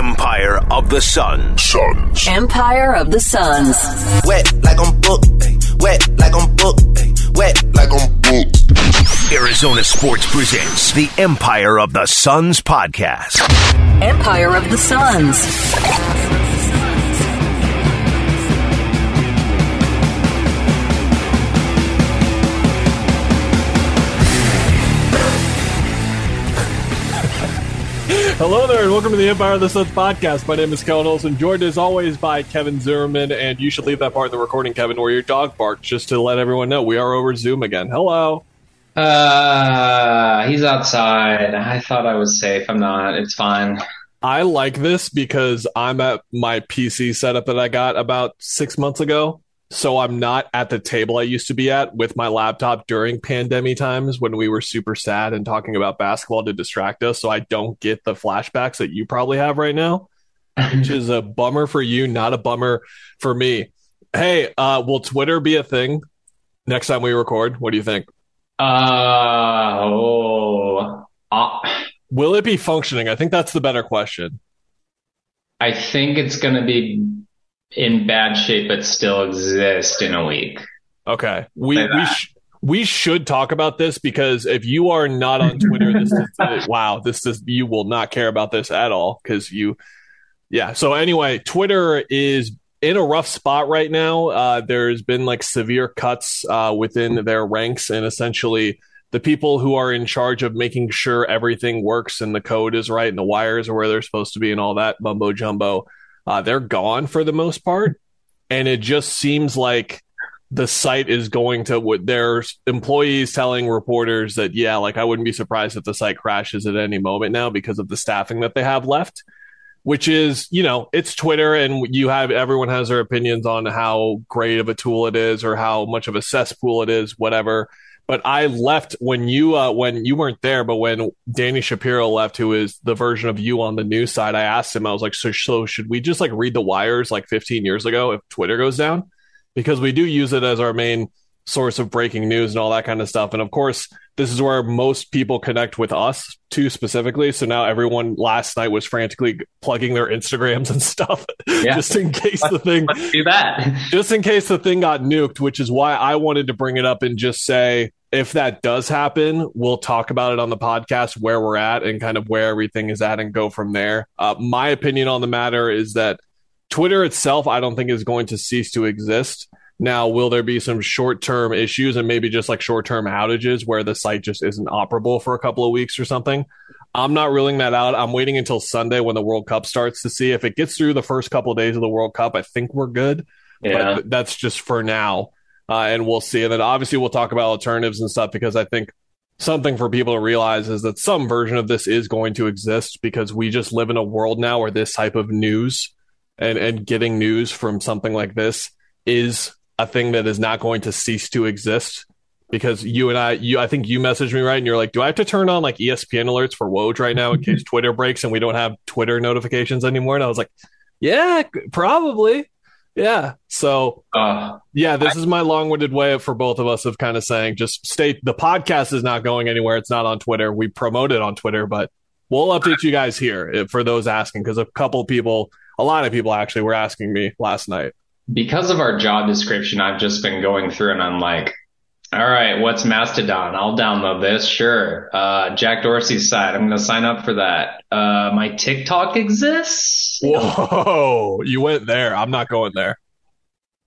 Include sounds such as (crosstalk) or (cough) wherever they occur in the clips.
Empire of the Sun. Suns. Empire of the Suns. Wet like I'm booked. ayy. Wet like I'm booked. ayy. Wet like I'm booked. Arizona Sports presents the Empire of the Suns podcast. Empire of the Suns. Hello there, and welcome to the Empire of the Suns podcast. My name is Kellen Olson, joined as always by Kevin Zimmerman, and you should leave that part of the recording, Kevin, where your dog barks, just to let everyone know we are over Zoom again. Hello. Uh, he's outside. I thought I was safe. I'm not. It's fine. I like this because I'm at my PC setup that I got about six months ago. So I'm not at the table I used to be at with my laptop during pandemic times when we were super sad and talking about basketball to distract us. So I don't get the flashbacks that you probably have right now, which is a (laughs) bummer for you, not a bummer for me. Hey, uh, will Twitter be a thing next time we record? What do you think? Uh, oh, uh, Will it be functioning? I think that's the better question. I think it's gonna be in bad shape, but still exist in a week. Okay. We Say we sh- we should talk about this because if you are not on Twitter, this is (laughs) wow. This is you will not care about this at all because you, yeah. So anyway, Twitter is in a rough spot right now. Uh, there's been like severe cuts uh, within their ranks, and essentially the people who are in charge of making sure everything works and the code is right and the wires are where they're supposed to be and all that mumbo jumbo, uh, they're gone for the most part, and it just seems like the site is going to with there's employees telling reporters that yeah like i wouldn't be surprised if the site crashes at any moment now because of the staffing that they have left which is you know it's twitter and you have everyone has their opinions on how great of a tool it is or how much of a cesspool it is whatever but i left when you uh, when you weren't there but when danny shapiro left who is the version of you on the news side i asked him i was like so, so should we just like read the wires like 15 years ago if twitter goes down because we do use it as our main source of breaking news and all that kind of stuff. And of course, this is where most people connect with us too specifically. So now everyone last night was frantically plugging their Instagrams and stuff (laughs) Yeah. just in case the thing Let's do that. just in case the thing got nuked, which is why I wanted to bring it up and just say if that does happen, we'll talk about it on the podcast where we're at and kind of where everything is at and go from there. Uh, my opinion on the matter is that Twitter itself, I don't think is going to cease to exist. Now, will there be some short term issues and maybe just like short term outages where the site just isn't operable for a couple of weeks or something? I'm not ruling that out. I'm waiting until Sunday when the World Cup starts to see if it gets through the first couple of days of the World Cup. I think we're good Yeah. but that's just for now. Uh, and we'll see. And then obviously we'll talk about alternatives and stuff because I think something for people to realize is that some version of this is going to exist because we just live in a world now where this type of news and, and getting news from something like this is a thing that is not going to cease to exist because you and I, you, I think you messaged me right, and you're like, "Do I have to turn on like ESPN alerts for Woj right now in (laughs) case Twitter breaks and we don't have Twitter notifications anymore?" And I was like, "Yeah, probably, yeah." So Uh, yeah, this is my long-winded way for both of us of kind of saying just stay. The podcast is not going anywhere. It's not on Twitter. We promote it on Twitter, but we'll update you guys here for those asking because a couple people, a lot of people actually were asking me last night. because of our job description, I've just been going through and I'm like, all right, what's Mastodon? I'll download this. Sure. Uh, Jack Dorsey's site. I'm going to sign up for that. Uh, my TikTok exists. Whoa, you went there. I'm not going there.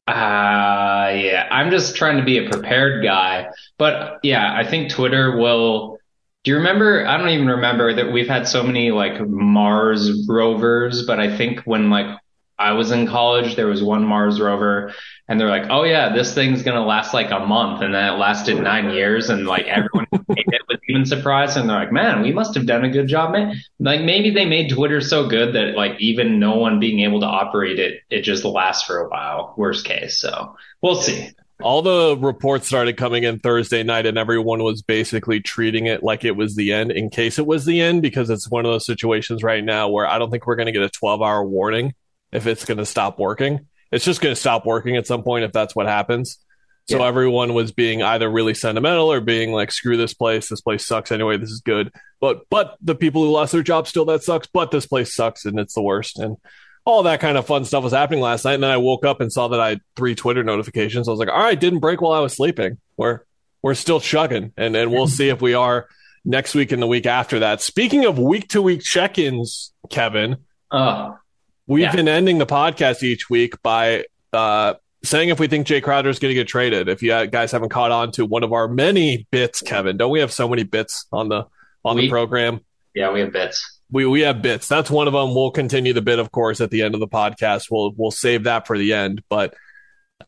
Uh, yeah, I'm just trying to be a prepared guy. But yeah, I think Twitter will. Do you remember? I don't even remember that we've had so many like Mars rovers, but I think when like I was in college, there was one Mars rover and they're like, oh yeah, this thing's to last like a month. And then it lasted nine years and like everyone (laughs) was even surprised. And they're like, man, we must have done a good job, man. Like maybe they made Twitter so good that like even no one being able to operate it, it just lasts for a while. Worst case. So we'll see. All the reports started coming in Thursday night, and everyone was basically treating it like it was the end in case it was the end, because it's one of those situations right now where I don't think we're going to get a 12 hour warning if it's going to stop working. It's just going to stop working at some point if that's what happens. So Yeah. everyone was being either really sentimental or being like, "Screw this place. This place sucks anyway. This is good." But but the people who lost their job still that sucks. But this place sucks and it's the worst. And all that kind of fun stuff was happening last night. And then I woke up and saw that I had three Twitter notifications. I was like, "All right, didn't break while I was sleeping. We're we're still chugging, and and we'll (laughs) see if we are next week and the week after that." Speaking of week to week check ins, Kevin. Oh, We've Yeah. been ending the podcast each week by uh, saying if we think Jae Crowder is going to get traded. If you guys haven't caught on to one of our many bits, Kevin, don't we have so many bits on the on the program? yeah, we have bits. We we have bits. That's one of them. We'll continue the bit, of course, at the end of the podcast. We'll we'll save that for the end. But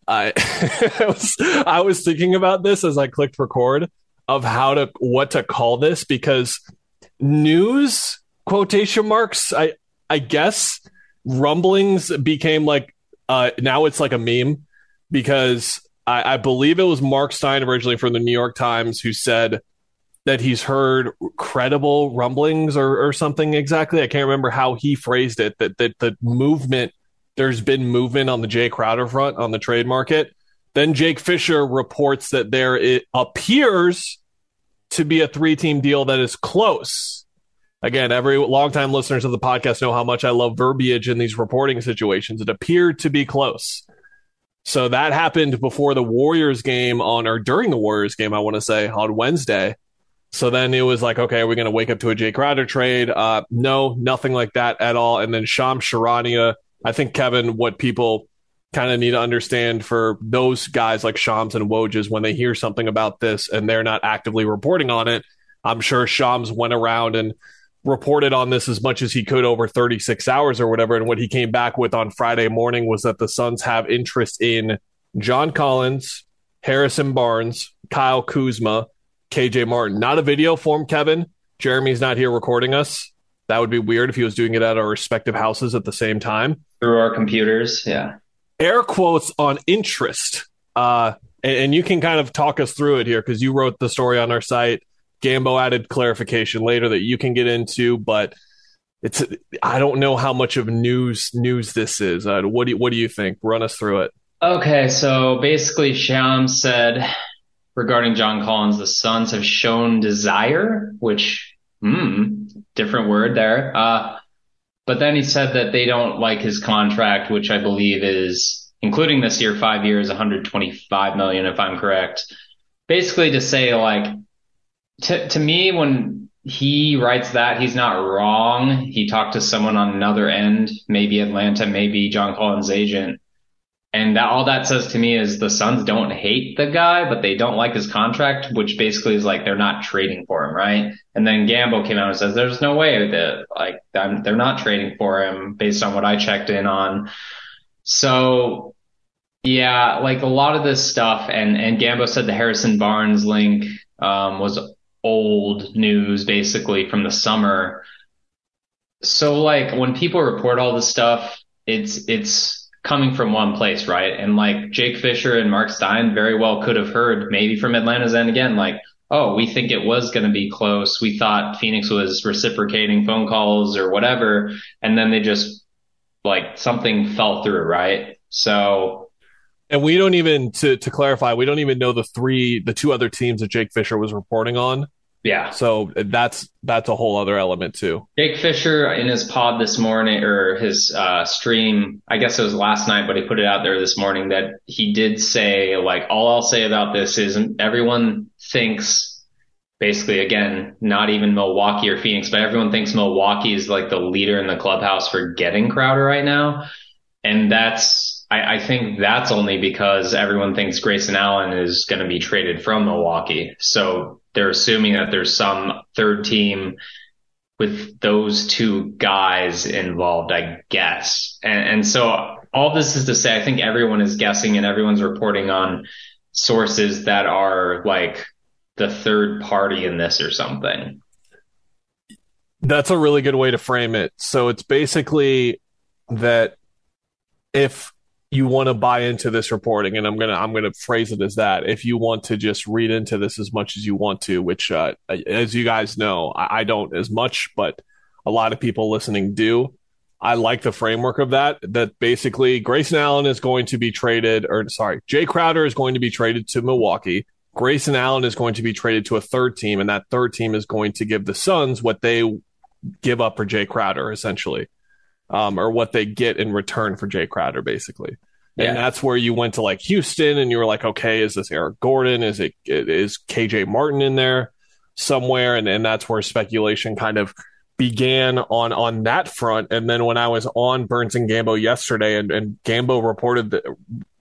I (laughs) I was I was thinking about this as I clicked record of how to what to call this because news quotation marks. I I guess rumblings became like uh now it's like a meme because I, I believe it was Marc Stein originally from the New York Times who said that he's heard credible rumblings or, or something exactly. I can't remember how he phrased it. That that the movement there's been movement on the Jae Crowder front on the trade market. Then Jake Fisher reports that there it appears to be a three team deal that is close. Again, every longtime listeners of the podcast know how much I love verbiage in these reporting situations. It appeared to be close. So that happened before the Warriors game on, or during the Warriors game, I want to say, on Wednesday. So then it was like, okay, are we going to wake up to a Jae Crowder trade? Uh, no, nothing like that at all. And then Shams Charania, I think, Kevin, what people kind of need to understand for those guys like Shams and Woj when they hear something about this and they're not actively reporting on it. I'm sure Shams went around and reported on this as much as he could over 36 hours or whatever. And what he came back with on Friday morning was that the Suns have interest in John Collins, Harrison Barnes, Kyle Kuzma, KJ Martin. Not a video form, Kevin. Jeremy's not here recording us. That would be weird if he was doing it at our respective houses at the same time. Through our computers, yeah. Air quotes on interest. Uh, and, and you can kind of talk us through it here because you wrote the story on our site. Gambo added clarification later that you can get into, but it's I don't know how much of news news this is. Uh, what do you, what do you think? Run us through it. Okay, so basically, Shams said regarding John Collins, the Suns have shown desire, which, hmm, different word there. Uh, but then he said that they don't like his contract, which I believe is, including this year, five years, 125 million, if I'm correct. Basically, to say like, to to me, when he writes that, he's not wrong. He talked to someone on another end, maybe Atlanta, maybe John Collins' agent. And that, all that says to me is the Suns don't hate the guy, but they don't like his contract, which basically is like they're not trading for him, right? And then Gambo came out and says, "There's no way that like I'm, they're not trading for him based on what I checked in on." So, yeah, like a lot of this stuff, and and Gambo said the Harrison Barnes link um, was old news, basically from the summer. So, like when people report all this stuff, it's it's coming from one place, right? And like Jake Fisher and Marc Stein very well could have heard maybe from Atlanta's end again, like, oh, we think it was going to be close. We thought Phoenix was reciprocating phone calls or whatever. And then they just like something fell through, right? So And we don't even to to clarify, we don't even know the three the two other teams that Jake Fisher was reporting on. Yeah, So that's that's a whole other element too. Jake Fisher in his pod this morning or his uh, stream, I guess it was last night, but he put it out there this morning that he did say, like, all I'll say about this is everyone thinks basically, again, not even Milwaukee or Phoenix, but everyone thinks Milwaukee is like the leader in the clubhouse for getting Crowder right now. And that's, I, I think that's only because everyone thinks Grayson Allen is going to be traded from Milwaukee. So they're assuming that there's some third team with those two guys involved, I guess. And, and so all this is to say, I think everyone is guessing and everyone's reporting on sources that are like the third party in this or something. That's a really good way to frame it. So it's basically that if you want to buy into this reporting, and I'm gonna I'm gonna phrase it as that. If you want to just read into this as much as you want to, which uh, as you guys know, I, I don't as much, but a lot of people listening do. I like the framework of that. That basically Grayson Allen is going to be traded, or sorry, Jae Crowder is going to be traded to Milwaukee. Grayson Allen is going to be traded to a third team, and that third team is going to give the Suns what they give up for Jae Crowder, essentially, um, or what they get in return for Jae Crowder, basically. And yeah. that's where you went to like Houston, and you were like, okay, is this Eric Gordon? Is it is KJ Martin in there somewhere? And and that's where speculation kind of began on on that front. And then when I was on Burns and Gambo yesterday, and, and Gambo reported that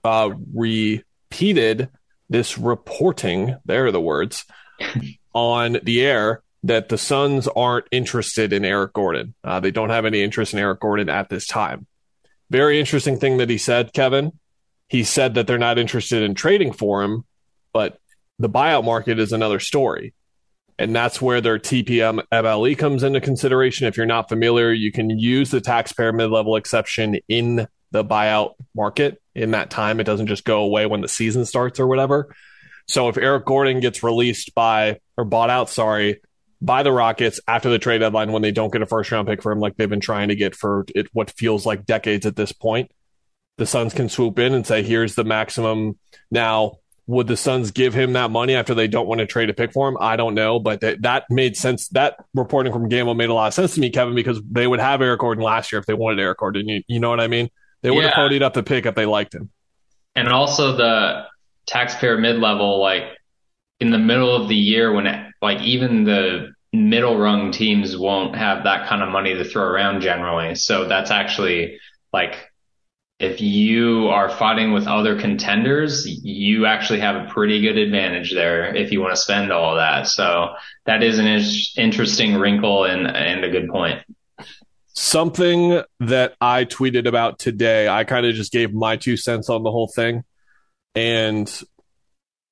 uh, repeated this reporting, there are the words, (laughs) on the air that the Suns aren't interested in Eric Gordon. Uh, they don't have any interest in Eric Gordon at this time. Very interesting thing that he said, Kevin. He said that they're not interested in trading for him, but the buyout market is another story. And that's where their TPM MLE comes into consideration. If you're not familiar, you can use the taxpayer mid level exception in the buyout market in that time. It doesn't just go away when the season starts or whatever. So if Eric Gordon gets released by or bought out, sorry, by the Rockets after the trade deadline when they don't get a first round pick for him, like they've been trying to get for it, what feels like decades at this point, the Suns can swoop in and say, here's the maximum. Now, would the Suns give him that money after they don't want to trade a pick for him? I don't know, but that, that made sense. That reporting from Gambo made a lot of sense to me, Kevin, because they would have Eric Gordon last year if they wanted Eric Gordon. You, you know what I mean? They would yeah. have ponied up the pick if they liked him. And also the taxpayer mid level, like in the middle of the year when it, like even the middle rung teams won't have that kind of money to throw around generally. So that's actually like if you are fighting with other contenders, you actually have a pretty good advantage there if you want to spend all that. So that is an interesting wrinkle and, and a good point. Something that I tweeted about today, I kind of just gave my two cents on the whole thing. And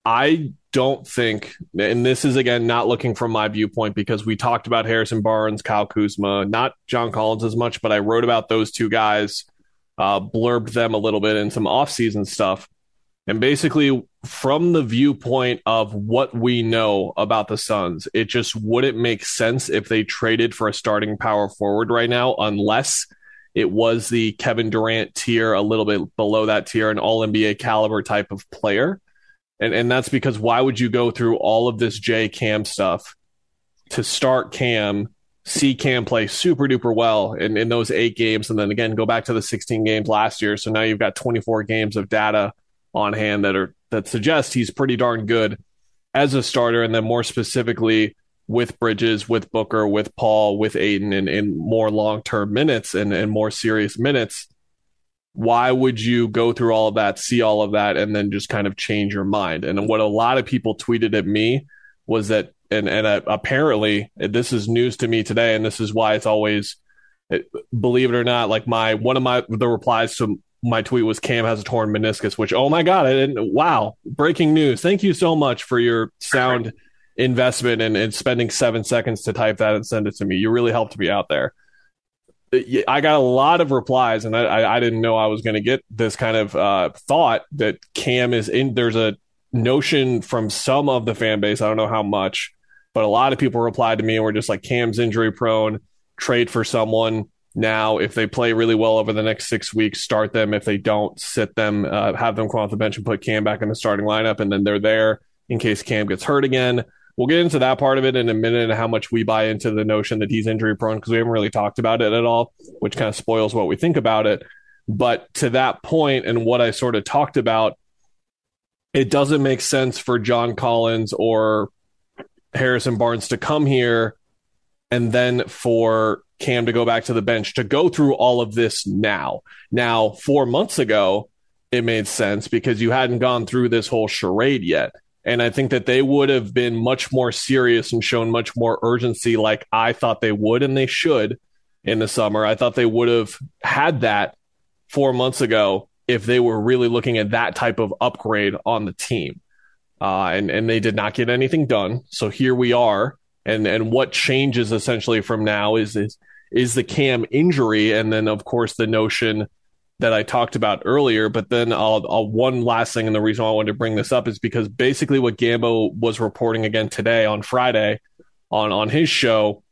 I don't think, and this is again not looking from my viewpoint because we talked about Harrison Barnes, Kyle Kuzma, not John Collins as much, but I wrote about those two guys, uh, blurbed them a little bit in some offseason stuff. And basically, from the viewpoint of what we know about the Suns, it just wouldn't make sense if they traded for a starting power forward right now, unless it was the Kevin Durant tier, a little bit below that tier, an all NBA caliber type of player. And and that's because why would you go through all of this J Cam stuff to start Cam, see Cam play super duper well in, in those eight games, and then again go back to the 16 games last year. So now you've got 24 games of data on hand that are that suggest he's pretty darn good as a starter, and then more specifically with Bridges, with Booker, with Paul, with Ayton, and in more long term minutes and, and more serious minutes why would you go through all of that, see all of that, and then just kind of change your mind? And what a lot of people tweeted at me was that, and and uh, apparently this is news to me today, and this is why it's always, believe it or not, like my one of my the replies to my tweet was Cam has a torn meniscus, which oh my god, didn't. Wow, breaking news! Thank you so much for your sound investment and, and spending seven seconds to type that and send it to me. You really helped me out there. I got a lot of replies, and I, I didn't know I was going to get this kind of uh, thought that Cam is in. There's a notion from some of the fan base. I don't know how much, but a lot of people replied to me and were just like, Cam's injury prone. Trade for someone now. If they play really well over the next six weeks, start them. If they don't, sit them. Uh, have them come off the bench and put Cam back in the starting lineup, and then they're there in case Cam gets hurt again. We'll get into that part of it in a minute and how much we buy into the notion that he's injury prone because we haven't really talked about it at all, which kind of spoils what we think about it. But to that point and what I sort of talked about, it doesn't make sense for John Collins or Harrison Barnes to come here and then for Cam to go back to the bench to go through all of this now. Now, four months ago, it made sense because you hadn't gone through this whole charade yet. And I think that they would have been much more serious and shown much more urgency, like I thought they would and they should in the summer. I thought they would have had that four months ago if they were really looking at that type of upgrade on the team. Uh, and, and they did not get anything done. So here we are. And, and what changes essentially from now is, is, is the Cam injury. And then, of course, the notion that I talked about earlier. But then I'll, I'll, one last thing, and the reason I wanted to bring this up is because basically what Gambo was reporting again today on Friday on on his show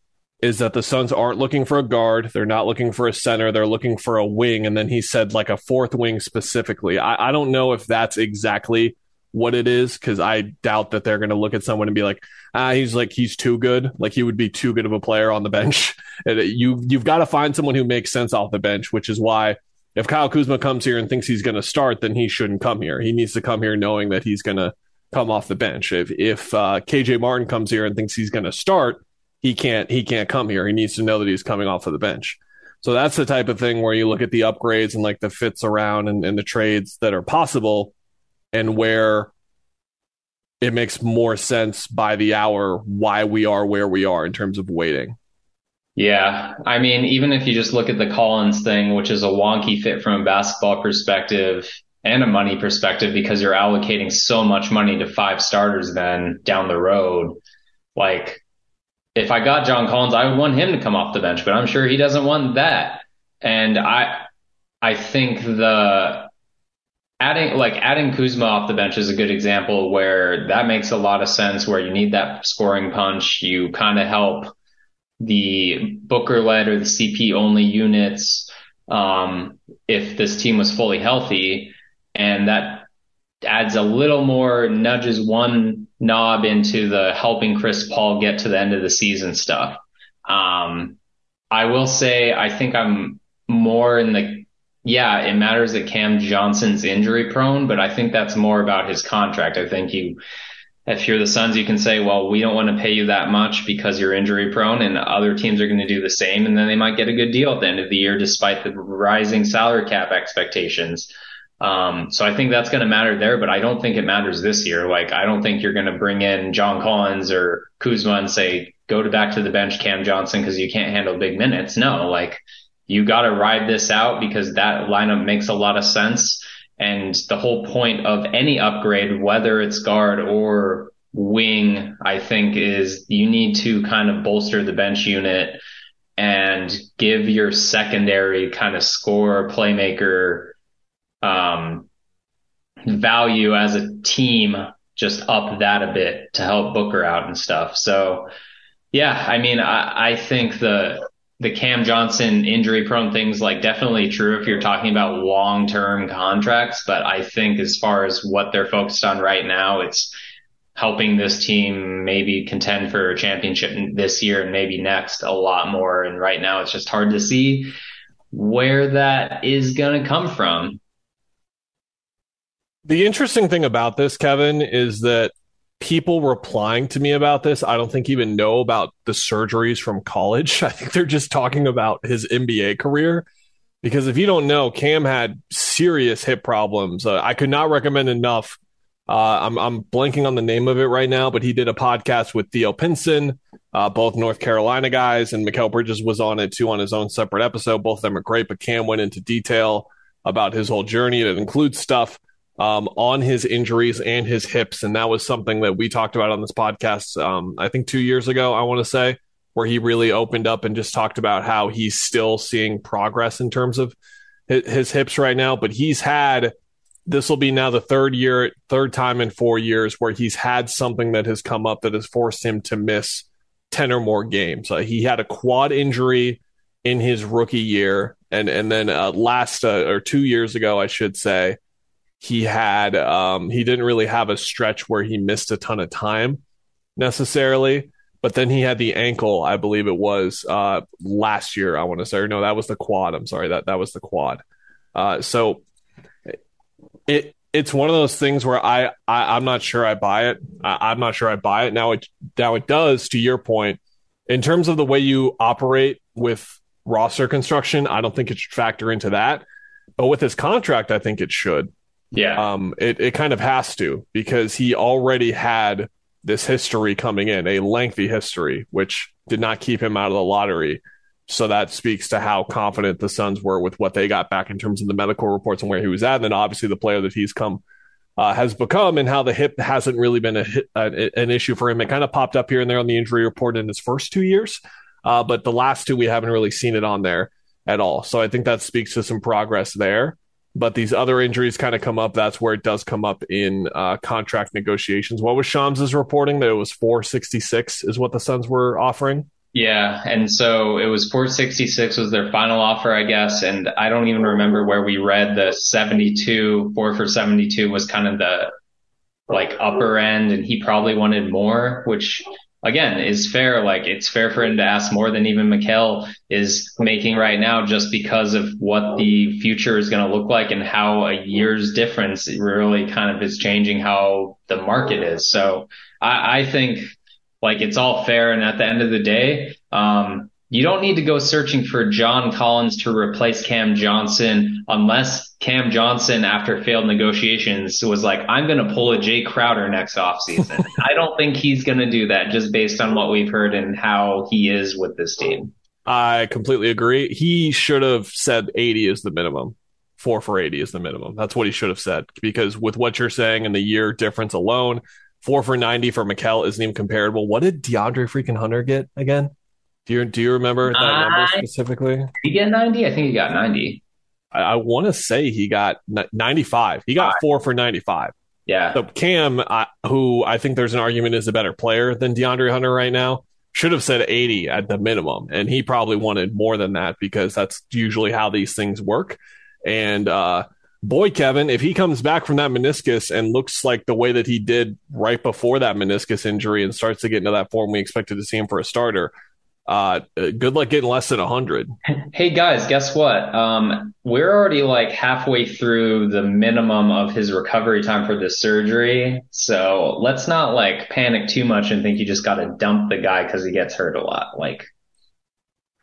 is that the Suns aren't looking for a guard. They're not looking for a center. They're looking for a wing. And then he said like a fourth wing specifically. I, I don't know if that's exactly what it is because I doubt that they're going to look at someone and be like, ah, he's like he's too good. Like he would be too good of a player on the bench. (laughs) you you've got to find someone who makes sense off the bench, which is why if Kyle Kuzma comes here and thinks he's going to start, then he shouldn't come here. He needs to come here knowing that he's going to come off the bench. If if uh, KJ Martin comes here and thinks he's going to start, he can't he can't come here. He needs to know that he's coming off of the bench. So that's the type of thing where you look at the upgrades and like the fits around and, and the trades that are possible and where it makes more sense by the hour why we are where we are in terms of waiting. Yeah. I mean, even if you just look at the Collins thing, which is a wonky fit from a basketball perspective and a money perspective, because you're allocating so much money to five starters then down the road. Like, if I got John Collins, I would want him to come off the bench, but I'm sure he doesn't want that. And I, I think the adding like adding Kuzma off the bench is a good example where that makes a lot of sense. Where you need that scoring punch, you kind of help the Booker led or the CP only units um, if this team was fully healthy, and that adds a little more nudges one knob into the helping Chris Paul get to the end of the season stuff. Um, I will say I think I'm more in the yeah, it matters that Cam Johnson's injury prone, but I think that's more about his contract. I think you, if you're the Suns, you can say, well, we don't want to pay you that much because you're injury prone and other teams are going to do the same. And then they might get a good deal at the end of the year, despite the rising salary cap expectations. Um, so I think that's going to matter there, but I don't think it matters this year. Like, I don't think you're going to bring in John Collins or Kuzma and say, go to back to the bench, Cam Johnson, because you can't handle big minutes. No, like, you got to ride this out because that lineup makes a lot of sense. And the whole point of any upgrade, whether it's guard or wing, I think is you need to kind of bolster the bench unit and give your secondary kind of score playmaker, um, value as a team just up that a bit to help Booker out and stuff. So yeah, I mean, I, I think the, the Cam Johnson injury prone things like definitely true if you're talking about long term contracts. But I think as far as what they're focused on right now, it's helping this team maybe contend for a championship this year and maybe next a lot more. And right now it's just hard to see where that is going to come from. The interesting thing about this, Kevin, is that people replying to me about this, I don't think even know about the surgeries from college. (laughs) I think they're just talking about his NBA career. Because if you don't know, Cam had serious hip problems. Uh, I could not recommend enough. Uh, I'm, I'm blanking on the name of it right now, but he did a podcast with Theo Pinson, uh, both North Carolina guys, and Mikal Bridges was on it too on his own separate episode. Both of them are great, but Cam went into detail about his whole journey. It includes stuff um, on his injuries and his hips. And that was something that we talked about on this podcast, um, I think two years ago, I want to say, where he really opened up and just talked about how he's still seeing progress in terms of his, his hips right now. But he's had this will be now the third year, third time in four years where he's had something that has come up that has forced him to miss 10 or more games. Uh, he had a quad injury in his rookie year. And, and then uh, last uh, or two years ago, I should say, he had um, he didn't really have a stretch where he missed a ton of time necessarily but then he had the ankle i believe it was uh, last year i want to say or no that was the quad i'm sorry that that was the quad uh, so it it's one of those things where I, I am not sure I buy it. I, I'm not sure I buy it. Now it now it does to your point in terms of the way you operate with roster construction. I don't think it should factor into that, but with his contract, I think it should. Yeah. Um, it, it kind of has to because he already had this history coming in, a lengthy history, which did not keep him out of the lottery. So that speaks to how confident the Suns were with what they got back in terms of the medical reports and where he was at. And then obviously the player that he's come uh, has become and how the hip hasn't really been a, a, an issue for him. It kind of popped up here and there on the injury report in his first two years. Uh, but the last two, we haven't really seen it on there at all. So I think that speaks to some progress there but these other injuries kind of come up. That's where it does come up in uh, contract negotiations. What was Shams' reporting that it was 466 is what the Suns were offering? Yeah, and so it was 466 was their final offer, I guess, and I don't even remember where we read the 72 four for 72 was kind of the like upper end, and he probably wanted more, which again is fair. Like it's fair for him to ask more than even Mikal is making right now, just because of what the future is going to look like and how a year's difference really kind of is changing how the market is. So I, I think like it's all fair. And at the end of the day, um, you don't need to go searching for John Collins to replace Cam Johnson unless Cam Johnson, after failed negotiations, was like, I'm going to pull a Jae Crowder next offseason. (laughs) I don't think he's going to do that just based on what we've heard and how he is with this team. I completely agree. He should have said 80 is the minimum. Four for 80 is the minimum. That's what he should have said because with what you're saying and the year difference alone, Four for 90 for Mikal isn't even comparable. What did DeAndre freaking Hunter get again? Do you do you remember that uh, number specifically? Did he get 90? I think he got 90. I, I want to say he got 95. He got four for 95. Yeah. So Cam, uh, who I think there's an argument is a better player than DeAndre Hunter right now, should have said 80 at the minimum. And he probably wanted more than that because that's usually how these things work. And uh, boy, Kevin, if he comes back from that meniscus and looks like the way that he did right before that meniscus injury and starts to get into that form we expected to see him for a starter, uh, good luck getting less than 100. Hey, guys, guess what? Um, we're already like halfway through the minimum of his recovery time for this surgery. So let's not like panic too much and think you just got to dump the guy because he gets hurt a lot. Like,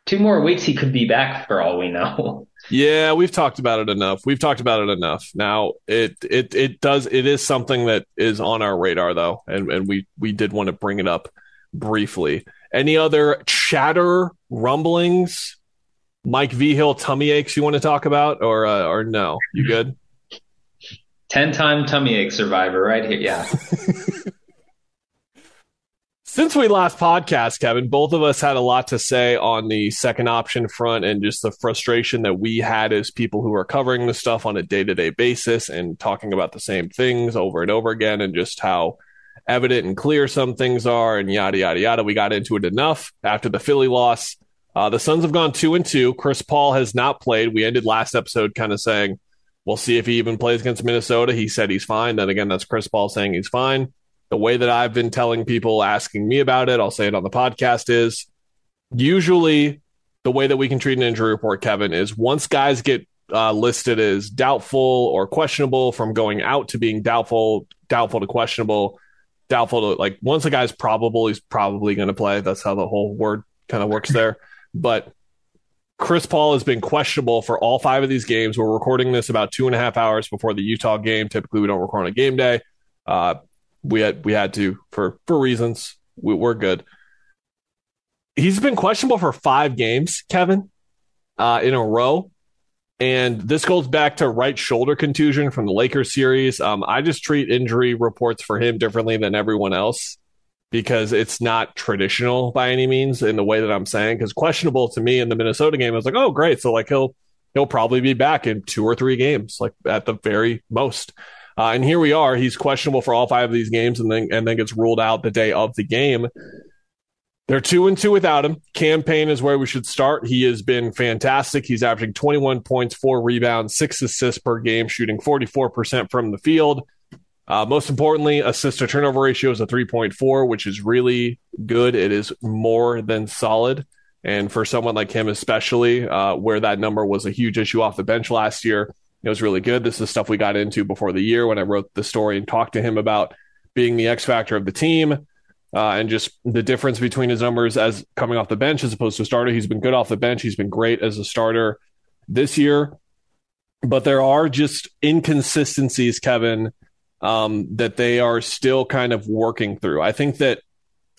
two more weeks, he could be back for all we know. (laughs) Yeah, we've talked about it enough. We've talked about it enough. Now it it it does it is something that is on our radar though, and and we we did want to bring it up briefly. Any other chatter rumblings? Mike V Hill tummy aches you want to talk about, or uh, or no? You good? (laughs) Ten time tummy ache survivor right here. Yeah. (laughs) Since we last podcast, Kevin, both of us had a lot to say on the second option front and just the frustration that we had as people who are covering the stuff on a day to day basis and talking about the same things over and over again and just how evident and clear some things are and yada, yada, yada. We got into it enough after the Philly loss. Uh, the Suns have gone two and two. Chris Paul has not played. We ended last episode kind of saying, we'll see if he even plays against Minnesota. He said he's fine. Then again, that's Chris Paul saying he's fine the way that I've been telling people asking me about it, I'll say it on the podcast is usually the way that we can treat an injury report, Kevin, is once guys get uh, listed as doubtful or questionable from going out to being doubtful, doubtful to questionable, doubtful to like once a guy's probable, he's probably going to play. That's how the whole word kind of works there. But Chris Paul has been questionable for all five of these games. We're recording this about two and a half hours before the Utah game. Typically, we don't record on a game day. Uh, we had we had to for for reasons. We, we're good. He's been questionable for five games, Kevin, uh, in a row. And this goes back to right shoulder contusion from the Lakers series. Um, I just treat injury reports for him differently than everyone else because it's not traditional by any means in the way that I'm saying. Because questionable to me in the Minnesota game, I was like, oh great, so like he'll he'll probably be back in two or three games, like at the very most. Uh, and here we are. He's questionable for all five of these games, and then and then gets ruled out the day of the game. They're two and two without him. Cam Payne is where we should start. He has been fantastic. He's averaging 21 points, four rebounds, six assists per game, shooting 44% from the field. Uh, most importantly, assist to turnover ratio is a 3.4, which is really good. It is more than solid. And for someone like him, especially, uh, where that number was a huge issue off the bench last year, it was really good. This is stuff we got into before the year when I wrote the story and talked to him about being the X factor of the team uh, and just the difference between his numbers as coming off the bench as opposed to starter. He's been good off the bench. He's been great as a starter this year, but there are just inconsistencies, Kevin, um, that they are still kind of working through. I think that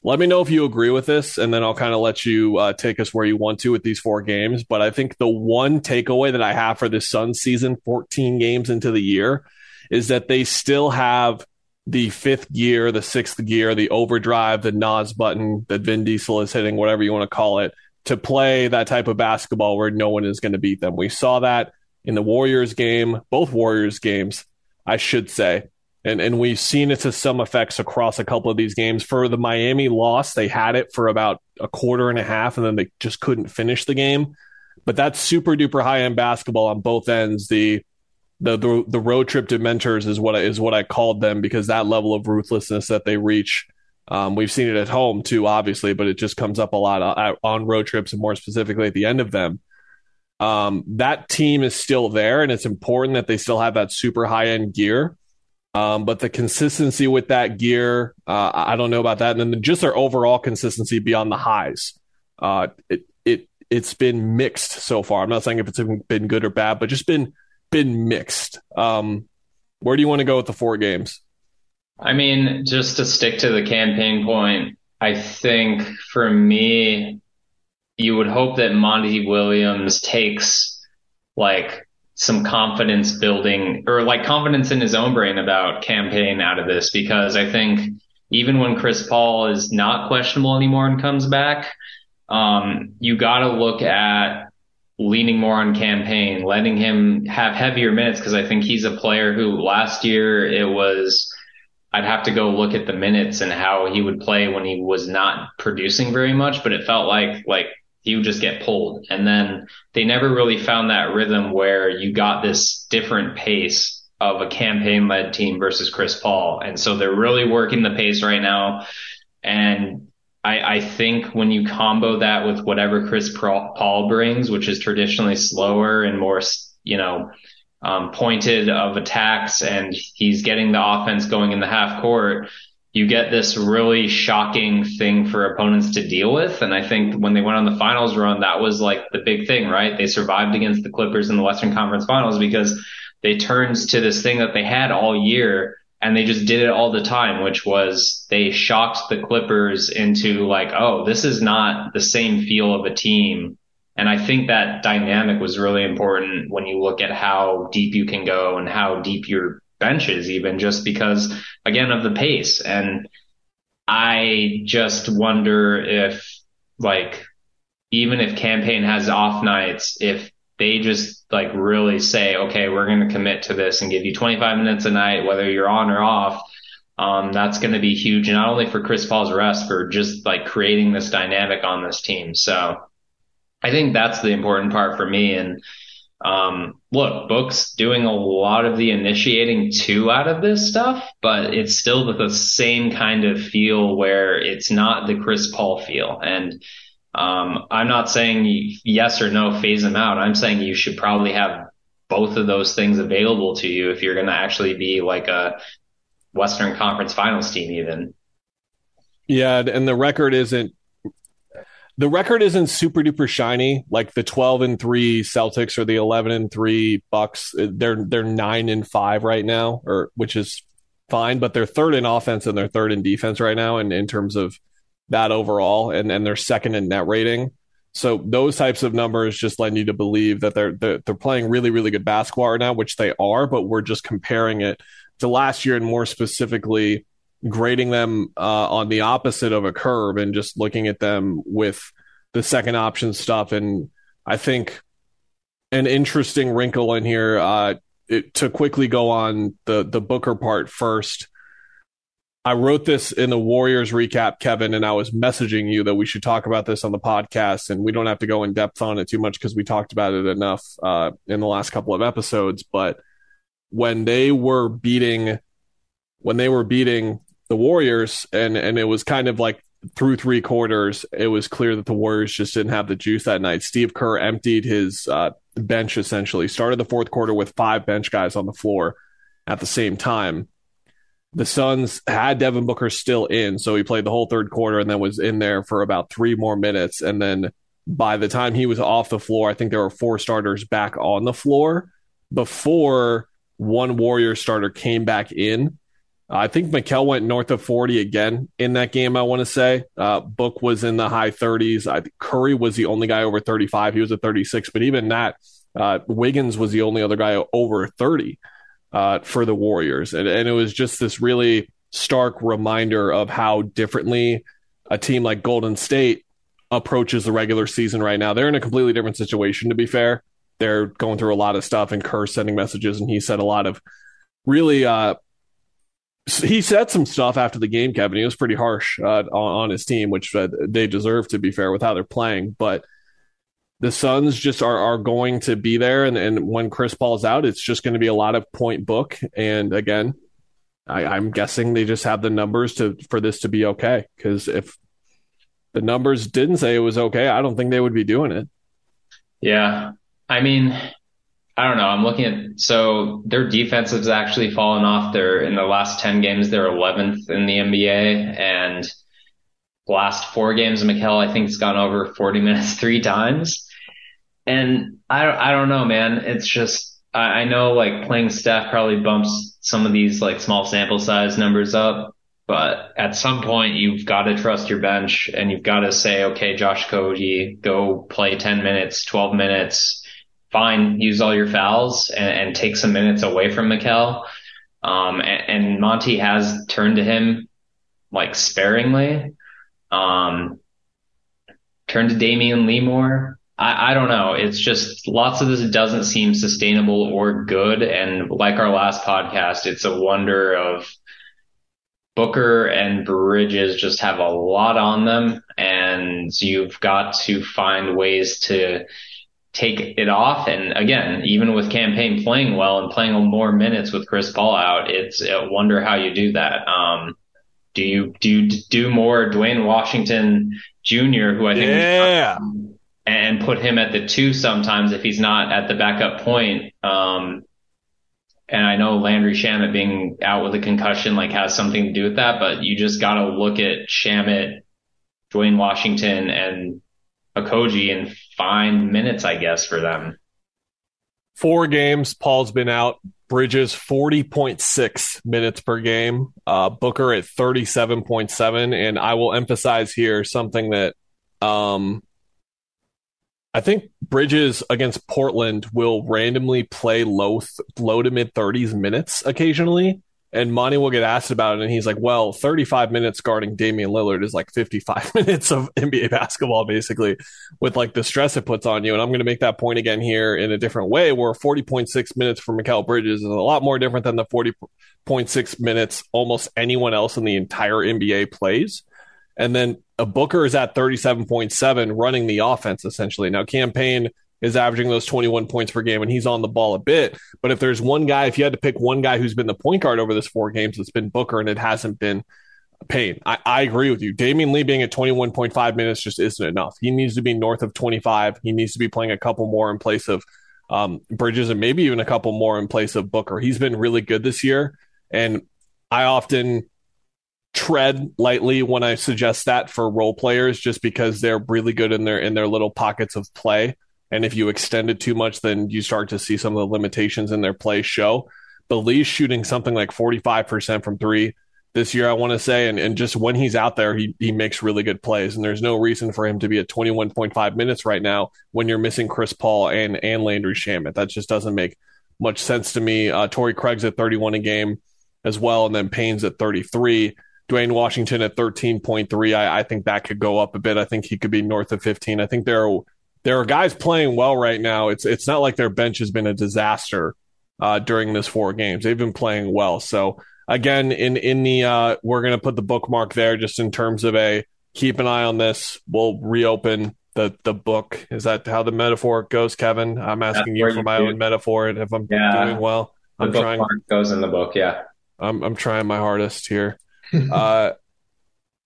let me know if you agree with this, and then I'll kind of let you uh, take us where you want to with these four games. But I think the one takeaway that I have for this Sun season, 14 games into the year, is that they still have the fifth gear, the sixth gear, the overdrive, the NOS button that Vin Diesel is hitting, whatever you want to call it, to play that type of basketball where no one is going to beat them. We saw that in the Warriors game, both Warriors games, I should say. And and we've seen it to some effects across a couple of these games. For the Miami loss, they had it for about a quarter and a half, and then they just couldn't finish the game. But that's super duper high end basketball on both ends. The the the, the road trip dementors is what I, is what I called them because that level of ruthlessness that they reach. Um, we've seen it at home too, obviously, but it just comes up a lot on road trips and more specifically at the end of them. Um, that team is still there, and it's important that they still have that super high end gear. Um, but the consistency with that gear, uh, I don't know about that. And then just their overall consistency beyond the highs. Uh, it, it, it's been mixed so far. I'm not saying if it's been good or bad, but just been been mixed. Um, where do you want to go with the four games? I mean, just to stick to the Cam Payne point, I think for me, you would hope that Monty Williams takes like some confidence building or like confidence in his own brain about campaign out of this because I think even when Chris Paul is not questionable anymore and comes back, um, you got to look at leaning more on Cam Payne, letting him have heavier minutes because I think he's a player who last year it was. I'd have to go look at the minutes and how he would play when he was not producing very much, but it felt like like he would just get pulled. And then they never really found that rhythm where you got this different pace of a Cam Payne led team versus Chris Paul. And so they're really working the pace right now. And I, I think when you combo that with whatever Chris Paul brings, which is traditionally slower and more, you know, um, pointed of attacks and he's getting the offense going in the half court, you get this really shocking thing for opponents to deal with. And I think when they went on the finals run, that was like the big thing, right? They survived against the Clippers in the Western Conference finals because they turned to this thing that they had all year and they just did it all the time, which was they shocked the Clippers into like, oh, this is not the same feel of a team. And I think that dynamic was really important when you look at how deep you can go and how deep your bench is, even just because again of the pace. And I just wonder if like even if Cam Payne has off nights, if they just like really say, okay, we're going to commit to this and give you 25 minutes a night, whether you're on or off. Um, that's going to be huge, not only for Chris Paul's rest, for just like creating this dynamic on this team. So I think that's the important part for me. And um, look, Book's doing a lot of the initiating too out of this stuff, but it's still the same kind of feel where it's not the Chris Paul feel. And um, I'm not saying yes or no, phase them out. I'm saying you should probably have both of those things available to you if you're going to actually be like a Western Conference Finals team, even. Yeah, and the record isn't the record isn't super duper shiny like the 12 and 3 Celtics or the 11 and 3 Bucks they're they're 9 and 5 right now or which is fine but they're third in offense and they're third in defense right now and in terms of that overall and and they're second in net rating so those types of numbers just lend you to believe that they're they're, they're playing really really good basketball right now which they are but we're just comparing it to last year and more specifically grading them uh, on the opposite of a curve and just looking at them with the second option stuff. And I think an interesting wrinkle in here uh, it, to quickly go on the the Booker part first. I wrote this in the Warriors recap, Kevin, and I was messaging you that we should talk about this on the podcast, and we don't have to go in depth on it too much because we talked about it enough uh, in the last couple of episodes. But when they were beating, when they were beating the Warriors, and and it was kind of like through three quarters, it was clear that the Warriors just didn't have the juice that night. Steve Kerr emptied his uh, bench essentially, started the fourth quarter with five bench guys on the floor at the same time. The Suns had Devin Booker still in, so he played the whole third quarter and then was in there for about three more minutes. And then by the time he was off the floor, I think there were four starters back on the floor before one Warrior starter came back in I think Mikal went north of 40 again in that game, I want to say. Uh, Book was in the high 30s. I, Curry was the only guy over 35. He was at 36. But even that, uh, Wiggins was the only other guy over 30 uh, for the Warriors. And, and it was just this really stark reminder of how differently a team like Golden State approaches the regular season right now. They're in a completely different situation, to be fair. They're going through a lot of stuff, and Kerr sending messages, and he said a lot of really uh, he said some stuff after the game, Kevin. He was pretty harsh uh, on, on, his team, which uh, they deserve to be fair with how they're playing. But the Suns just are are going to be there, and, and when Chris Paul's out, it's just going to be a lot of point book. And again, I, I'm guessing they just have the numbers to for this to be okay. Because if the numbers didn't say it was okay, I don't think they would be doing it. Yeah, I mean, I don't know. I'm looking at so their defense has actually fallen off. They're in the last ten games, they're 11th in the NBA, and last four games, Mikal I think has gone over 40 minutes three times. And I don't, I don't know, man. It's just, I, I know like playing Steph probably bumps some of these like small sample size numbers up, but at some point you've got to trust your bench and you've got to say, okay, Josh Okogie, go play 10 minutes, 12 minutes, fine, use all your fouls and, and take some minutes away from Mikal. Um, and, and Monty has turned to him like sparingly. Um, turned to Damion Lee more. I, I don't know. It's just lots of this doesn't seem sustainable or good. And like our last podcast, it's a wonder of Booker and Bridges just have a lot on them and you've got to find ways to take it off. And again, even with Cam Payne playing well and playing more minutes with Chris Paul out, it's a wonder how you do that. Um, do you do you do more Duane Washington Jr., who I think yeah and put him at the two sometimes if he's not at the backup point. Um, and I know Landry Shamet being out with a concussion like has something to do with that, but you just got to look at Shamet, Duane Washington, and Okogie and find minutes, I guess, for them. Four games, Paul's been out. Bridges 40.6 minutes per game, uh, Booker at 37.7. And I will emphasize here something that um, I think Bridges against Portland will randomly play low low to mid 30s minutes occasionally. And Monty will get asked about it, and he's like, "Well, 35 minutes guarding Damian Lillard is like 55 (laughs) minutes of NBA basketball, basically, with like the stress it puts on you." And I'm going to make that point again here in a different way, where 40.6 minutes for Mikal Bridges is a lot more different than the 40.6 minutes almost anyone else in the entire NBA plays. And then a Booker is at 37.7 running the offense essentially. Now Cam Payne is averaging those 21 points per game and he's on the ball a bit. But if there's one guy, if you had to pick one guy who's been the point guard over this four games, it's been Booker and it hasn't been Payne. I, I agree with you. Damion Lee being at 21.5 minutes just isn't enough. He needs to be north of 25. He needs to be playing a couple more in place of um, Bridges and maybe even a couple more in place of Booker. He's been really good this year. And I often tread lightly when I suggest that for role players, just because they're really good in their in their little pockets of play. And if you extend it too much, then you start to see some of the limitations in their play show. But shooting something like 45% from three this year, I want to say. And, and just when he's out there, he, he makes really good plays. And there's no reason for him to be at 21.5 minutes right now when you're missing Chris Paul and, and Landry Shamet. That just doesn't make much sense to me. Uh, Torrey Craig's at 31 a game as well. And then Payne's at 33. Duane Washington at 13.3. I, I, think that could go up a bit. I think he could be north of 15. I think there are, there are guys playing well right now. It's it's not like their bench has been a disaster uh, during this four games. They've been playing well. So again, in in the uh, we're going to put the bookmark there just in terms of a keep an eye on this. We'll reopen the the book. Is that how the metaphor goes, Kevin? I'm asking you for my do. own metaphor and if I'm yeah. doing well. The I'm trying goes in the book, yeah. I'm I'm trying my hardest here. Uh,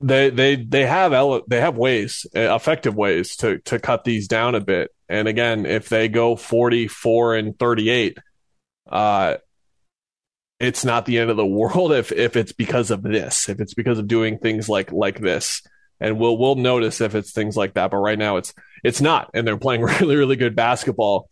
they they they have ele- they have ways, uh, effective ways to to cut these down a bit. And again, if they go 44 and 38, uh, it's not the end of the (laughs) world if if it's because of this, if it's because of doing things like like this. And we'll we'll notice if it's things like that. But right now, it's it's not, and they're playing (laughs) really really good basketball.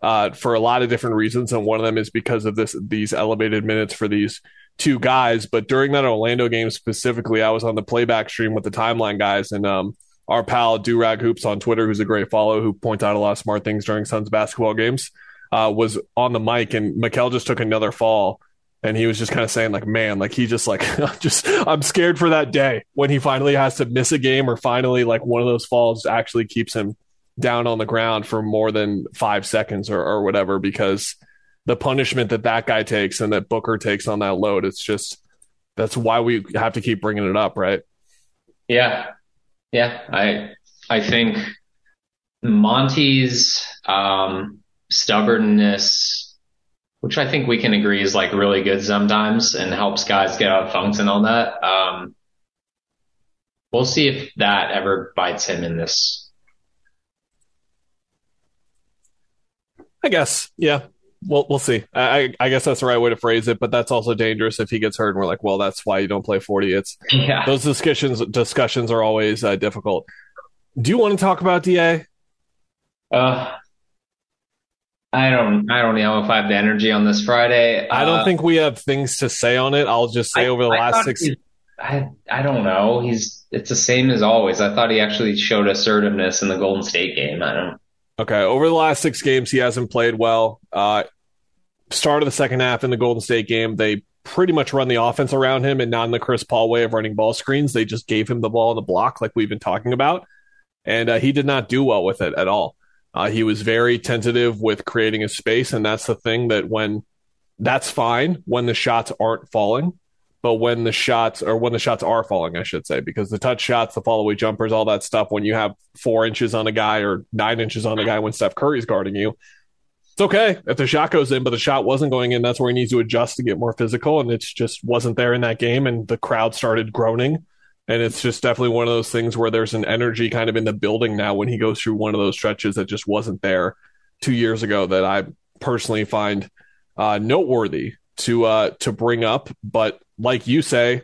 Uh, for a lot of different reasons, and one of them is because of this these elevated minutes for these two guys. But during that Orlando game specifically, I was on the playback stream with the timeline guys and um, our pal Durag Hoops on Twitter, who's a great follow, who points out a lot of smart things during Suns basketball games, uh, was on the mic and Mikal just took another fall. And he was just kind of saying, like, man, like he just like (laughs) just I'm scared for that day when he finally has to miss a game or finally like one of those falls actually keeps him down on the ground for more than five seconds or, or whatever because the punishment that that guy takes and that Booker takes on that load. It's just that's why we have to keep bringing it up, right? Yeah, yeah. I I think Monty's um, stubbornness, which I think we can agree is like really good sometimes and helps guys get out of funks and all that. Um, we'll see if that ever bites him in this. I guess, yeah. We'll we'll see. I I guess that's the right way to phrase it, but that's also dangerous if he gets hurt and we're like, well, that's why you don't play forty. It's Yeah. those discussions discussions are always uh, difficult. Do you want to talk about Da? Uh, I don't I don't know if I have the energy on this Friday. I don't Uh, think we have things to say on it. I'll just say I- over the I last six. he- I I don't know. He's it's the same as always. I thought he actually showed assertiveness in the Golden State game. I don't. Okay, over the last six games, he hasn't played well. Uh, start of the second half in the Golden State game, they pretty much run the offense around him and not in the Chris Paul way of running ball screens. They just gave him the ball in the block, like we've been talking about, and uh, he did not do well with it at all. Uh, he was very tentative with creating a space, and that's the thing that when that's fine when the shots aren't falling, but when the shots or when the shots are falling, I should say, because the touch shots, the fall away jumpers, all that stuff, when you have four inches on a guy or nine inches on a guy when Steph Curry's guarding you, it's okay if the shot goes in, but the shot wasn't going in. That's where he needs to adjust to get more physical, and it just wasn't there in that game, and the crowd started groaning. And it's just definitely one of those things where there's an energy kind of in the building now when he goes through one of those stretches that just wasn't there two years ago that I personally find uh, noteworthy to uh, to bring up. But like you say,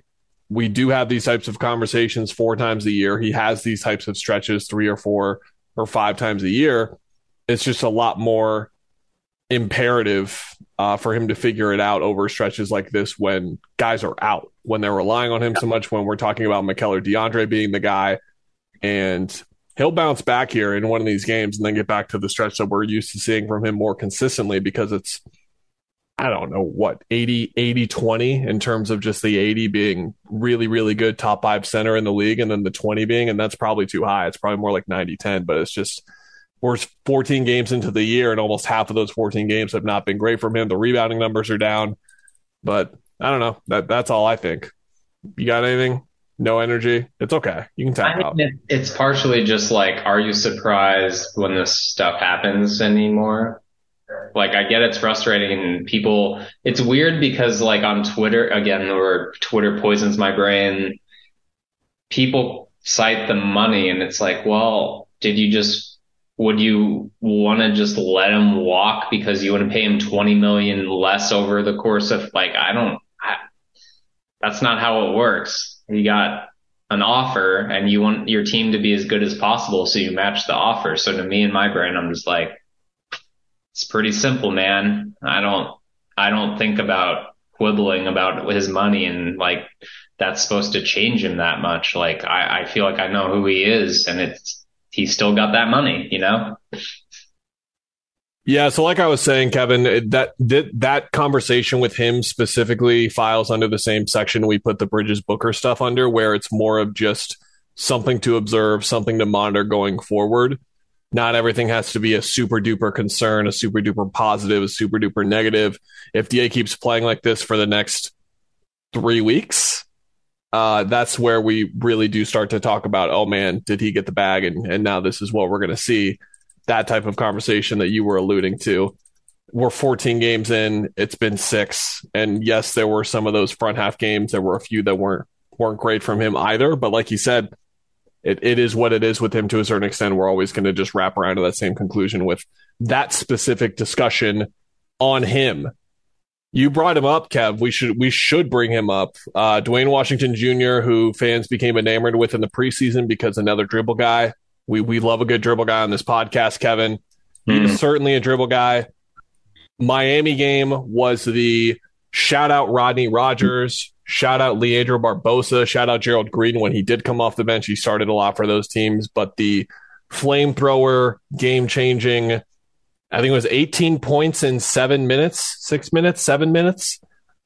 we do have these types of conversations four times a year. He has these types of stretches three or four or five times a year. It's just a lot more imperative uh, for him to figure it out over stretches like this when guys are out, when they're relying on him so much, when we're talking about Mikal or DeAndre being the guy. And he'll bounce back here in one of these games and then get back to the stretch that we're used to seeing from him more consistently because it's I don't know what 80 80 20 in terms of just the 80 being really really good top 5 center in the league and then the 20 being and that's probably too high. It's probably more like 90 10 but it's just we're 14 games into the year and almost half of those 14 games have not been great from him. The rebounding numbers are down but I don't know. That that's all I think. You got anything? No energy? It's okay. You can tap I out. mean, it's partially just like, are you surprised when this stuff happens anymore? Like, I get it's frustrating and people, it's weird because like on Twitter, again, where Twitter poisons my brain, people cite the money and it's like, well, did you just, would you want to just let him walk because you want to pay him 20 million less over the course of like, I don't, I, that's not how it works. You got an offer and you want your team to be as good as possible. So you match the offer. So to me in my brain, I'm just like, it's pretty simple, man. I don't, I don't think about quibbling about his money and like that's supposed to change him that much. Like I, I feel like I know who he is and it's, he's still got that money, you know? Yeah, so like I was saying, Kevin, that that that conversation with him specifically files under the same section we put the Bridges Booker stuff under, where it's more of just something to observe, something to monitor going forward. Not everything has to be a super duper concern, a super duper positive, a super duper negative. If DA keeps playing like this for the next three weeks, uh, that's where we really do start to talk about, oh man, did he get the bag? And, and now this is what we're going to see. That type of conversation that you were alluding to. We're 14 games in, it's been six. And yes, there were some of those front half games. There were a few that weren't weren't great from him either. But like you said, it, it is what it is with him to a certain extent. We're always going to just wrap around to that same conclusion with that specific discussion on him. You brought him up, Kev. We should we should bring him up. Uh, Duane Washington Jr., who fans became enamored with in the preseason because another dribble guy. We we love a good dribble guy on this podcast, Kevin. He was certainly a dribble guy. Miami game was the shout out Rodney Rogers, shout out Leandro Barbosa, shout out Gerald Green when he did come off the bench. He started a lot for those teams, but the flamethrower, game changing, I think it was 18 points in seven minutes, six minutes, seven minutes.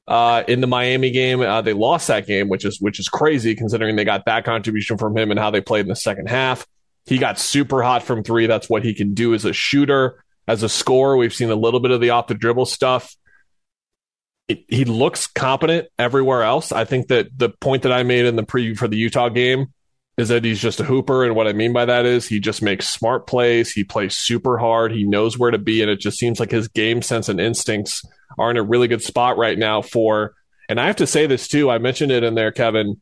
Uh, in the Miami game, uh, they lost that game, which is which is crazy considering they got that contribution from him and how they played in the second half. He got super hot from three. That's what he can do as a shooter, as a scorer. We've seen a little bit of the off the dribble stuff. He looks competent everywhere else. I think that the point that I made in the preview for the Utah game is that he's just a hooper. And what I mean by that is he just makes smart plays. He plays super hard. He knows where to be. And it just seems like his game sense and instincts are in a really good spot right now for, and I have to say this too. I mentioned it in there, Kevin,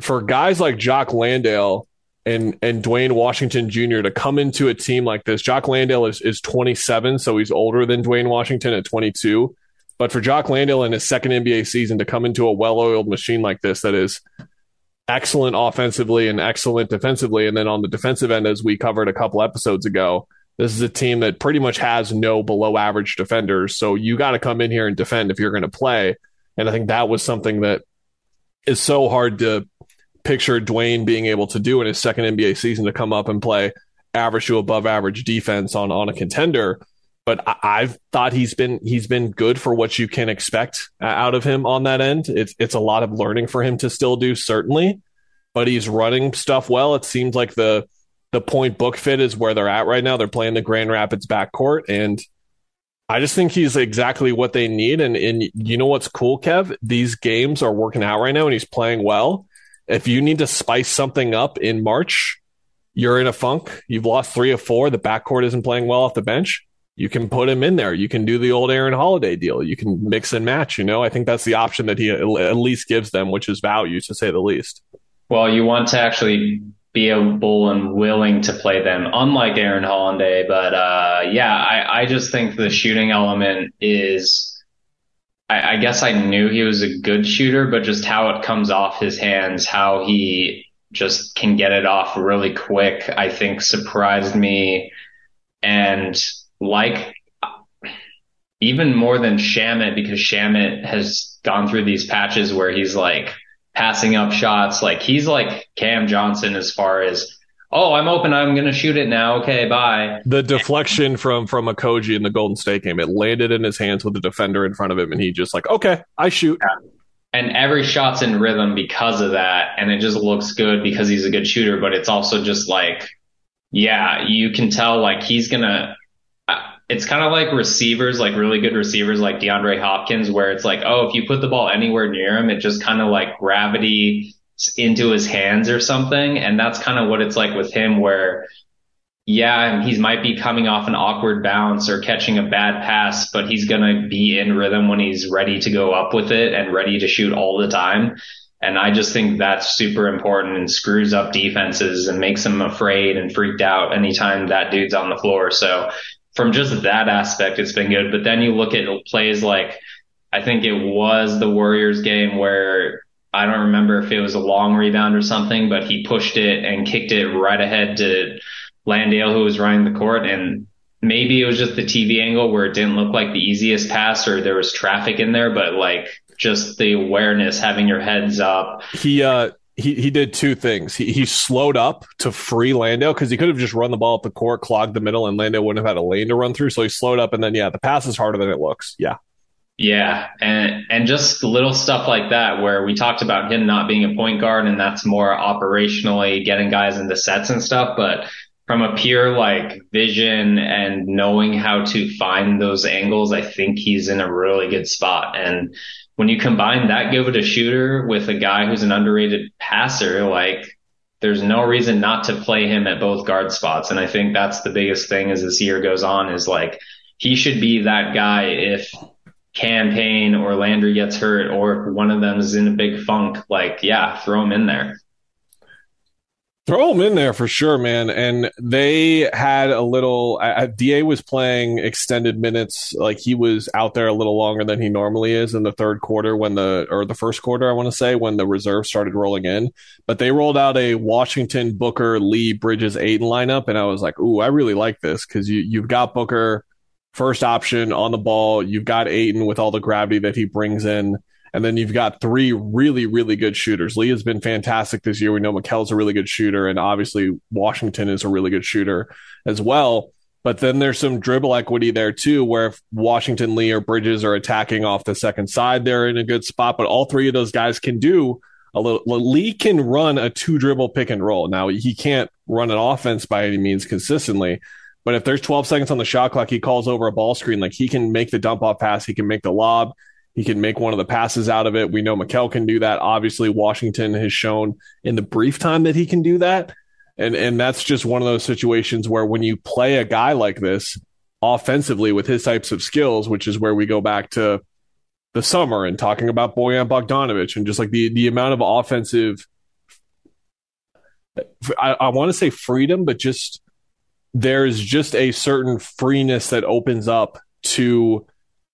for guys like Jock Landale and, and Duane Washington Jr. to come into a team like this. Jock Landale is, is 27, so he's older than Duane Washington at 22. But for Jock Landale in his second NBA season to come into a well oiled machine like this that is excellent offensively and excellent defensively. And then on the defensive end, as we covered a couple episodes ago, this is a team that pretty much has no below average defenders. So you got to come in here and defend if you're going to play. And I think that was something that is so hard to picture Duane being able to do in his second NBA season to come up and play average to above average defense on on a contender. But I, have thought he's been he's been good for what you can expect uh, out of him on that end. It's it's a lot of learning for him to still do certainly, but he's running stuff well. It seems like the the point book fit is where they're at right now. They're playing the Grand Rapids backcourt, and I just think he's exactly what they need. And and you know what's cool, Kev? These games are working out right now, and he's playing well. If you need to spice something up in March, you're in a funk. You've lost three of four. The backcourt isn't playing well off the bench. You can put him in there. You can do the old Aaron Holiday deal. You can mix and match. You know, I think that's the option that he at least gives them, which is value to say the least. Well, you want to actually be able and willing to play them, unlike Aaron Holiday. But uh, yeah, I, I just think the shooting element is. I, I guess I knew he was a good shooter, but just how it comes off his hands, how he just can get it off really quick, I think surprised me. And like even more than Shamet because Shamet has gone through these patches where he's like passing up shots. Like he's like Cam Johnson as far as, oh, I'm open. I'm going to shoot it now. Okay, bye. The deflection from, from Okogie in the Golden State game, it landed in his hands with the defender in front of him. And he just like, okay, I shoot. Yeah. And every shot's in rhythm because of that. And it just looks good because he's a good shooter, but it's also just like, yeah, you can tell like he's going to, it's kind of like receivers, like really good receivers like DeAndre Hopkins, where it's like, oh, if you put the ball anywhere near him, it just kind of like gravity into his hands or something. And that's kind of what it's like with him, where yeah, he might be coming off an awkward bounce or catching a bad pass, but he's going to be in rhythm when he's ready to go up with it and ready to shoot all the time. And I just think that's super important and screws up defenses and makes them afraid and freaked out anytime that dude's on the floor. So from just that aspect, it's been good. But then you look at plays like, I think it was the Warriors game where I don't remember if it was a long rebound or something, but he pushed it and kicked it right ahead to Landale, who was running the court. And maybe it was just the TV angle where it didn't look like the easiest pass or there was traffic in there, but like just the awareness, having your heads up. He, uh, he, he did two things. He, he slowed up to free Lando because he could have just run the ball up the court, clogged the middle, and Lando wouldn't have had a lane to run through. So he slowed up, and then yeah, the pass is harder than it looks. Yeah, yeah, and and just little stuff like that where we talked about him not being a point guard, and that's more operationally getting guys into sets and stuff, but from a pure like vision and knowing how to find those angles, I think he's in a really good spot. And when you combine that good of a shooter with a guy who's an underrated passer, like there's no reason not to play him at both guard spots. And I think that's the biggest thing as this year goes on is like he should be that guy if Cam Payne or Landry gets hurt or if one of them is in a big funk, like, yeah, throw him in there. Throw them in there for sure, man. And they had a little. I, Da was playing extended minutes, like he was out there a little longer than he normally is in the third quarter when the or the first quarter, I want to say, when the reserve started rolling in. But they rolled out a Washington Booker Lee Bridges Ayton lineup, and I was like, "Ooh, I really like this because you you've got Booker first option on the ball, you've got Ayton with all the gravity that he brings in." And then you've got three really, really good shooters. Lee has been fantastic this year. We know Mikal's a really good shooter, and obviously Washington is a really good shooter as well. But then there's some dribble equity there too, where if Washington, Lee, or Bridges are attacking off the second side, they're in a good spot. But all three of those guys can do a little. Lee can run a two dribble pick and roll. Now he can't run an offense by any means consistently, but if there's 12 seconds on the shot clock, he calls over a ball screen. Like he can make the dump off pass, he can make the lob, He can make one of the passes out of it. We know Mikal can do that. Obviously, Washington has shown in the brief time that he can do that. And and that's just one of those situations where when you play a guy like this offensively with his types of skills, which is where we go back to the summer and talking about Bojan Bogdanovich and just like the the amount of offensive I, I want to say freedom, but just there's just a certain freeness that opens up to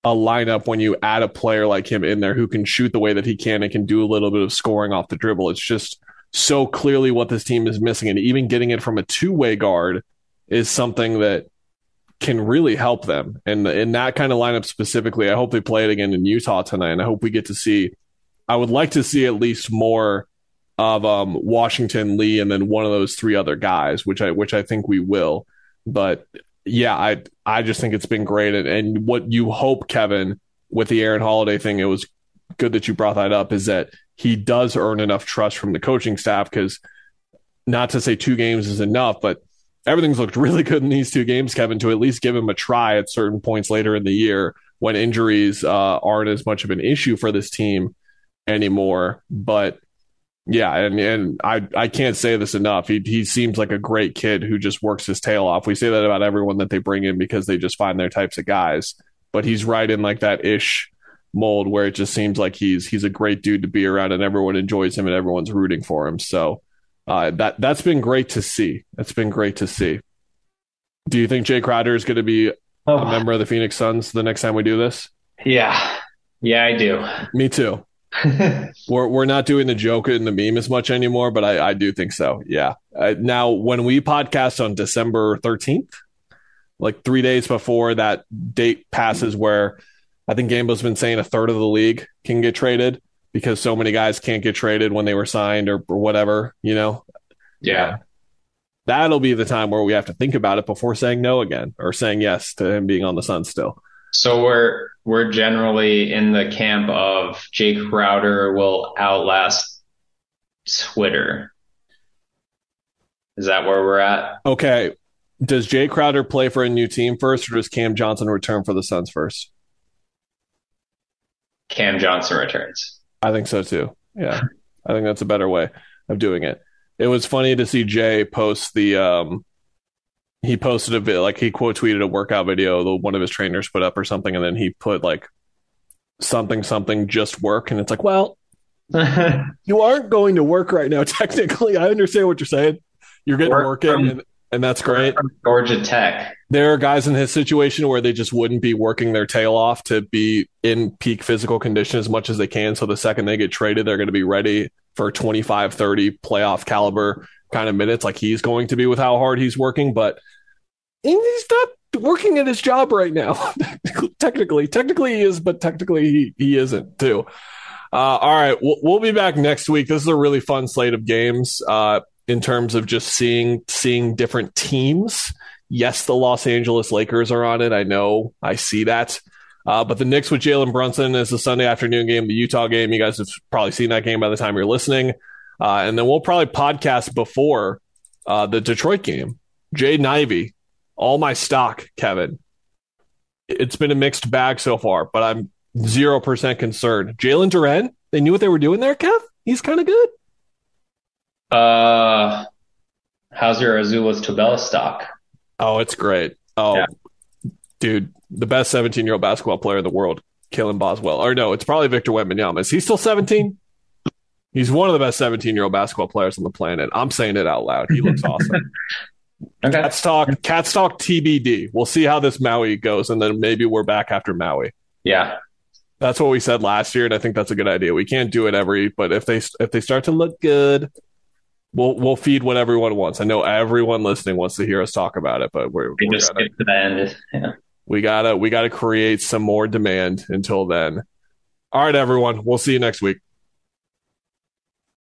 a lineup when you add a player like him in there who can shoot the way that he can and can do a little bit of scoring off the dribble. It's just so clearly what this team is missing. And even getting it from a two way guard is something that can really help them. And in that kind of lineup specifically, I hope they play it again in Utah tonight. And I hope we get to see, I would like to see at least more of um, Washington Lee and then one of those three other guys, which I which I think we will. But yeah, I I just think it's been great. And, and what you hope, Kevin, with the Aaron Holiday thing, it was good that you brought that up, is that he does earn enough trust from the coaching staff because not to say two games is enough, but everything's looked (laughs) really good in these two games, Kevin, to at least give him a try at certain points later in the year when injuries uh, aren't as much of an issue for this team anymore. But yeah, and and I I can't say this enough. He he seems like a great kid who just works his tail off. We say that about everyone that they bring in because they just find their types of guys. But he's right in like that ish mold where it just seems like he's he's a great dude to be around and everyone enjoys him and everyone's rooting for him. So uh, that that's been great to see. That's been great to see. Do you think Jae Crowder is going to be oh. a member of the Phoenix Suns the next time we do this? Yeah, yeah, I do. Me too. (laughs) we're we're not doing the joke and the meme as much anymore, but I, I do think so. Yeah. Uh, now, when we podcast on December thirteenth, like three days before that date passes, where I think Gambo's been saying a third of the league can get traded because so many guys can't get traded when they were signed or, or whatever. You know. Yeah. That'll be the time where we have to think about it before saying no again or saying yes to him being on the Sun still. So we're we're generally in the camp of Jae Crowder will outlast Twitter. Is that where we're at? Okay. Does Jae Crowder play for a new team first, or does Cam Johnson return for the Suns first? Cam Johnson returns. I think so too. Yeah, I think that's a better way of doing it. It was funny to see Jae post the um, he posted a bit like he quote tweeted a workout video that one of his trainers put up or something, and then he put like something something just work, and it's like, well, (laughs) you aren't going to work right now. (laughs) Technically, I understand what you're saying. You're getting work working, from, and, and that's great. Georgia Tech. There are guys in his situation where they just wouldn't be working their tail off to be in peak physical condition as much as they can. So the second they get traded, they're going to be ready for 25, 30 playoff caliber kind of minutes like he's going to be with how hard he's working. But he's not working at his job right now. (laughs) technically, technically he is, but technically he, he isn't too. Uh, all right, we'll, we'll be back next week. This is a really fun slate of games uh, in terms of just seeing seeing different teams. Yes, the Los Angeles Lakers are on it. I know, I see that. Uh, but the Knicks with Jalen Brunson is the Sunday afternoon game. The Utah game, you guys have probably seen that game by the time you're listening. Uh, and then we'll probably podcast before uh, the Detroit game. Jaden Ivey all my stock, Kevin. It's been a mixed bag so far, but I'm zero percent concerned. Jalen Duren, they knew what they were doing there, Kev. He's kind of good. Uh, how's your Azuolas Tubelis stock? Oh, it's great. Oh, yeah. dude, the best 17 year old basketball player in the world, Kylan Boswell. Or no, it's probably Victor Wembanyama. Is he still 17? He's one of the best 17 year old basketball players on the planet. I'm saying it out loud. He looks awesome. (laughs) Okay. Cats talk. Cats talk. TBD. We'll see how this Maui goes, and then maybe we're back after Maui. Yeah, that's what we said last year, and I think that's a good idea. We can't do it every, but if they if they start to look good, we'll we'll feed what everyone wants. I know everyone listening wants to hear us talk about it, but we're we just gotta, to the end. Yeah. We gotta we gotta create some more demand until then. All right, everyone. We'll see you next week.